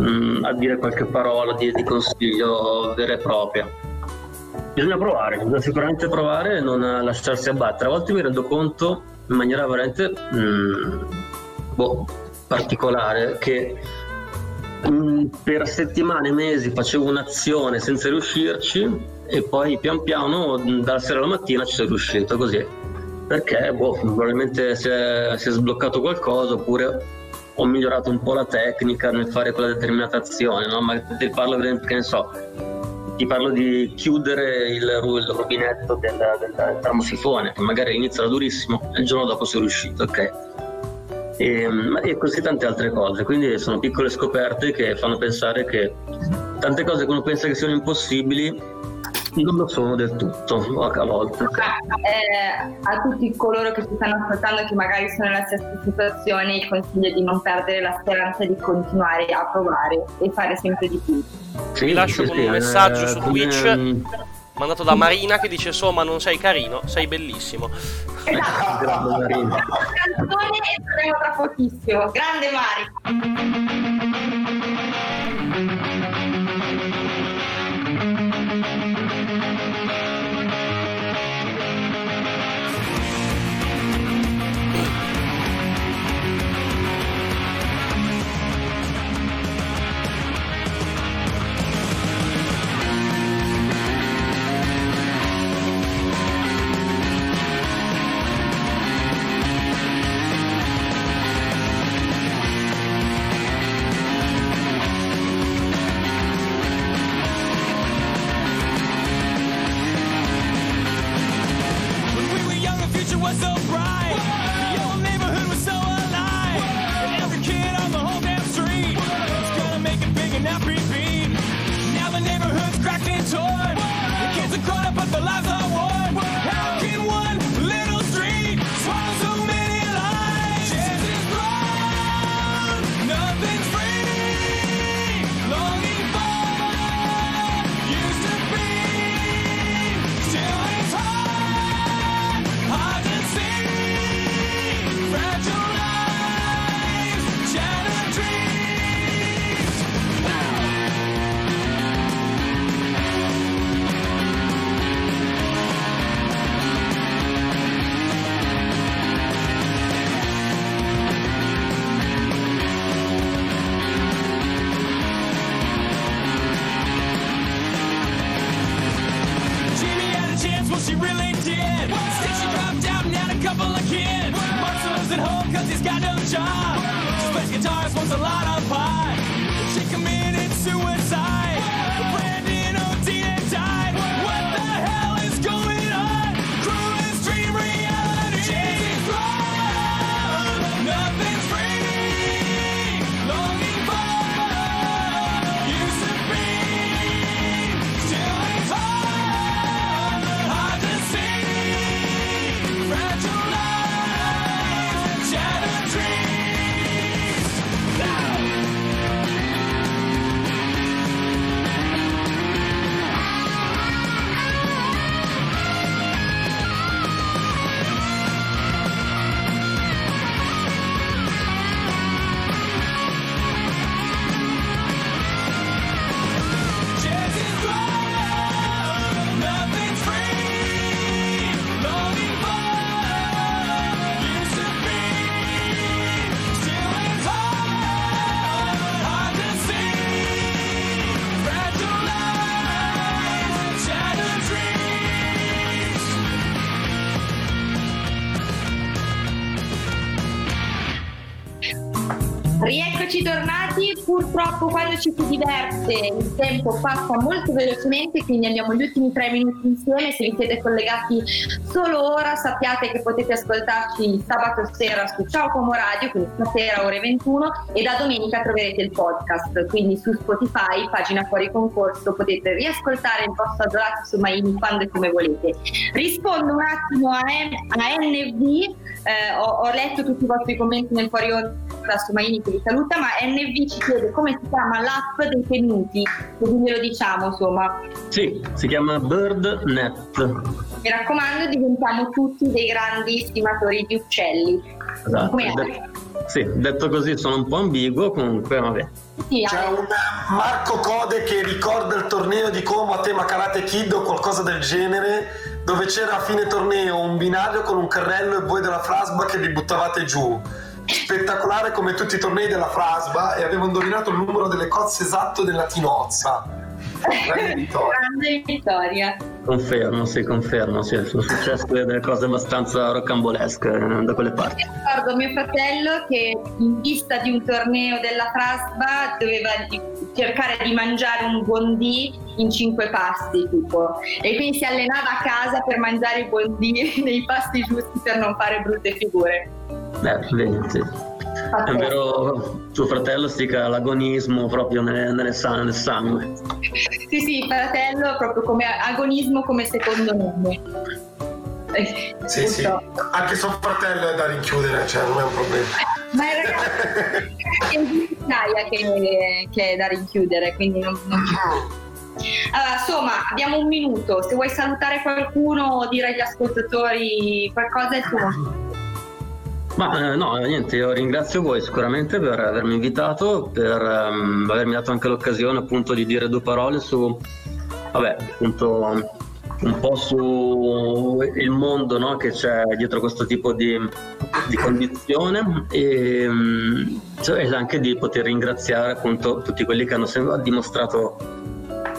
[SPEAKER 3] mm, a dire qualche parola di, di consiglio vera e propria. Bisogna provare, bisogna sicuramente provare e non lasciarsi abbattere. A volte mi rendo conto in maniera veramente mm, boh, particolare che mm, per settimane, mesi facevo un'azione senza riuscirci e poi pian piano mm, dalla sera alla mattina ci sono riuscito così. Perché boh, probabilmente si è, si è sbloccato qualcosa oppure ho migliorato un po' la tecnica nel fare quella determinata azione, no? ma ti parlo so, ti parlo di chiudere il, il rubinetto del, del termosifone, che magari all'inizio era durissimo e il giorno dopo sono riuscito, ok? E, ma- e così tante altre cose, quindi sono piccole scoperte che fanno pensare che tante cose che uno pensa che siano impossibili non lo sono del tutto a volte.
[SPEAKER 2] Eh, a tutti coloro che ci stanno ascoltando che magari sono nella stessa situazione il consiglio è di non perdere la speranza di continuare a provare e fare sempre di più
[SPEAKER 3] Sì,
[SPEAKER 8] Vi lascio
[SPEAKER 3] sì,
[SPEAKER 8] con
[SPEAKER 3] sì,
[SPEAKER 8] un messaggio
[SPEAKER 3] eh,
[SPEAKER 8] su
[SPEAKER 3] come-
[SPEAKER 8] Twitch. Mandato da Marina che dice Soma non sei carino, sei bellissimo.
[SPEAKER 10] Esatto.
[SPEAKER 3] Grande Marina.
[SPEAKER 10] Canzone e torniamo tra pochissimo. Grande Mari. Rieccoci tornati, purtroppo quando ci si diverte il tempo passa molto velocemente, quindi abbiamo gli ultimi tre minuti insieme, se vi siete collegati solo ora sappiate che potete ascoltarci sabato sera su Ciao Como Radio, quindi stasera ore 21 e da domenica troverete il podcast, quindi su Spotify, pagina fuori concorso, potete riascoltare il vostro adorato su Maini quando e come volete. Rispondo un attimo a, M- a NV, eh, ho, ho letto tutti i vostri commenti nel fuori onda su Maini che vi saluta, ma NV ci chiede come si chiama l'app dei tenuti, così ve lo diciamo insomma.
[SPEAKER 3] Sì, si chiama BirdNet.
[SPEAKER 10] Mi raccomando, diventiamo tutti dei grandi stimatori di uccelli.
[SPEAKER 3] Esatto. De- sì, detto così sono un po' ambiguo, comunque vabbè.
[SPEAKER 10] Sì,
[SPEAKER 1] C'è un Marco Code che ricorda il torneo di Como a tema Karate Kid o qualcosa del genere, dove c'era a fine torneo un binario con un carrello e voi della Frasba che vi buttavate giù. Spettacolare come tutti i tornei della Frasba e avevo indovinato il numero delle cozze esatto della Tinozza. Grande vittoria.
[SPEAKER 10] Grande vittoria.
[SPEAKER 3] Confermo, sì, confermo, sì, sono successe delle cose abbastanza rocambolesche eh, da quelle parti.
[SPEAKER 10] Ricordo mio fratello che in vista di un torneo della Frasba doveva cercare di mangiare un buondì in cinque pasti tipo e quindi si allenava a casa per mangiare i buondì nei pasti giusti per non fare brutte figure.
[SPEAKER 3] Eh, vedi, sì. È vero, tuo fratello stica l'agonismo proprio nelle- nelle sa- nel sangue.
[SPEAKER 10] Sì, sì, fratello proprio come agonismo come secondo nome. Eh,
[SPEAKER 1] Sì, sì. Anche suo fratello è da rinchiudere, cioè non è un problema.
[SPEAKER 10] Ma in realtà è in migliaia che, che è da rinchiudere, quindi non, non
[SPEAKER 2] Allora, insomma, abbiamo un minuto. Se vuoi salutare qualcuno o dire agli ascoltatori qualcosa, è il tuo momento.
[SPEAKER 3] Ma eh, no, niente, io ringrazio voi sicuramente per avermi invitato, per ehm, avermi dato anche l'occasione appunto di dire due parole su, vabbè, appunto un po' su il mondo no, che c'è dietro questo tipo di, di condizione e, cioè, anche di poter ringraziare appunto tutti quelli che hanno sempre dimostrato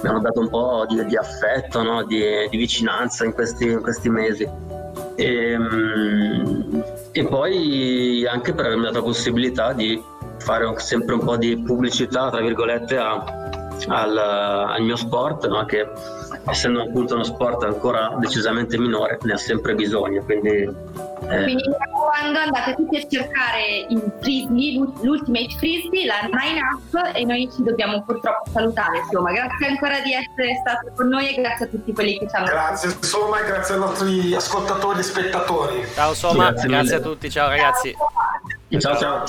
[SPEAKER 3] mi hanno dato un po' di, di affetto, no, di, di vicinanza in questi, in questi mesi. E, mm, e poi anche per avermi dato la possibilità di fare sempre un po' di pubblicità, tra virgolette, a- al, al mio sport, no? che essendo appunto uno sport ancora decisamente minore, ne ha sempre bisogno. Quindi,
[SPEAKER 2] Quindi mi raccomando andate tutti a cercare il frisbee, l'ul- l'Ultimate Frisbee, la 9 up e noi ci dobbiamo purtroppo salutare. Insomma, grazie ancora di essere stato con noi e grazie a tutti quelli che ci hanno
[SPEAKER 1] Grazie insomma e grazie ai nostri ascoltatori e spettatori.
[SPEAKER 8] Ciao Soma,
[SPEAKER 3] Grazie
[SPEAKER 8] grazie, a tutti, ciao ragazzi.
[SPEAKER 3] ciao ciao.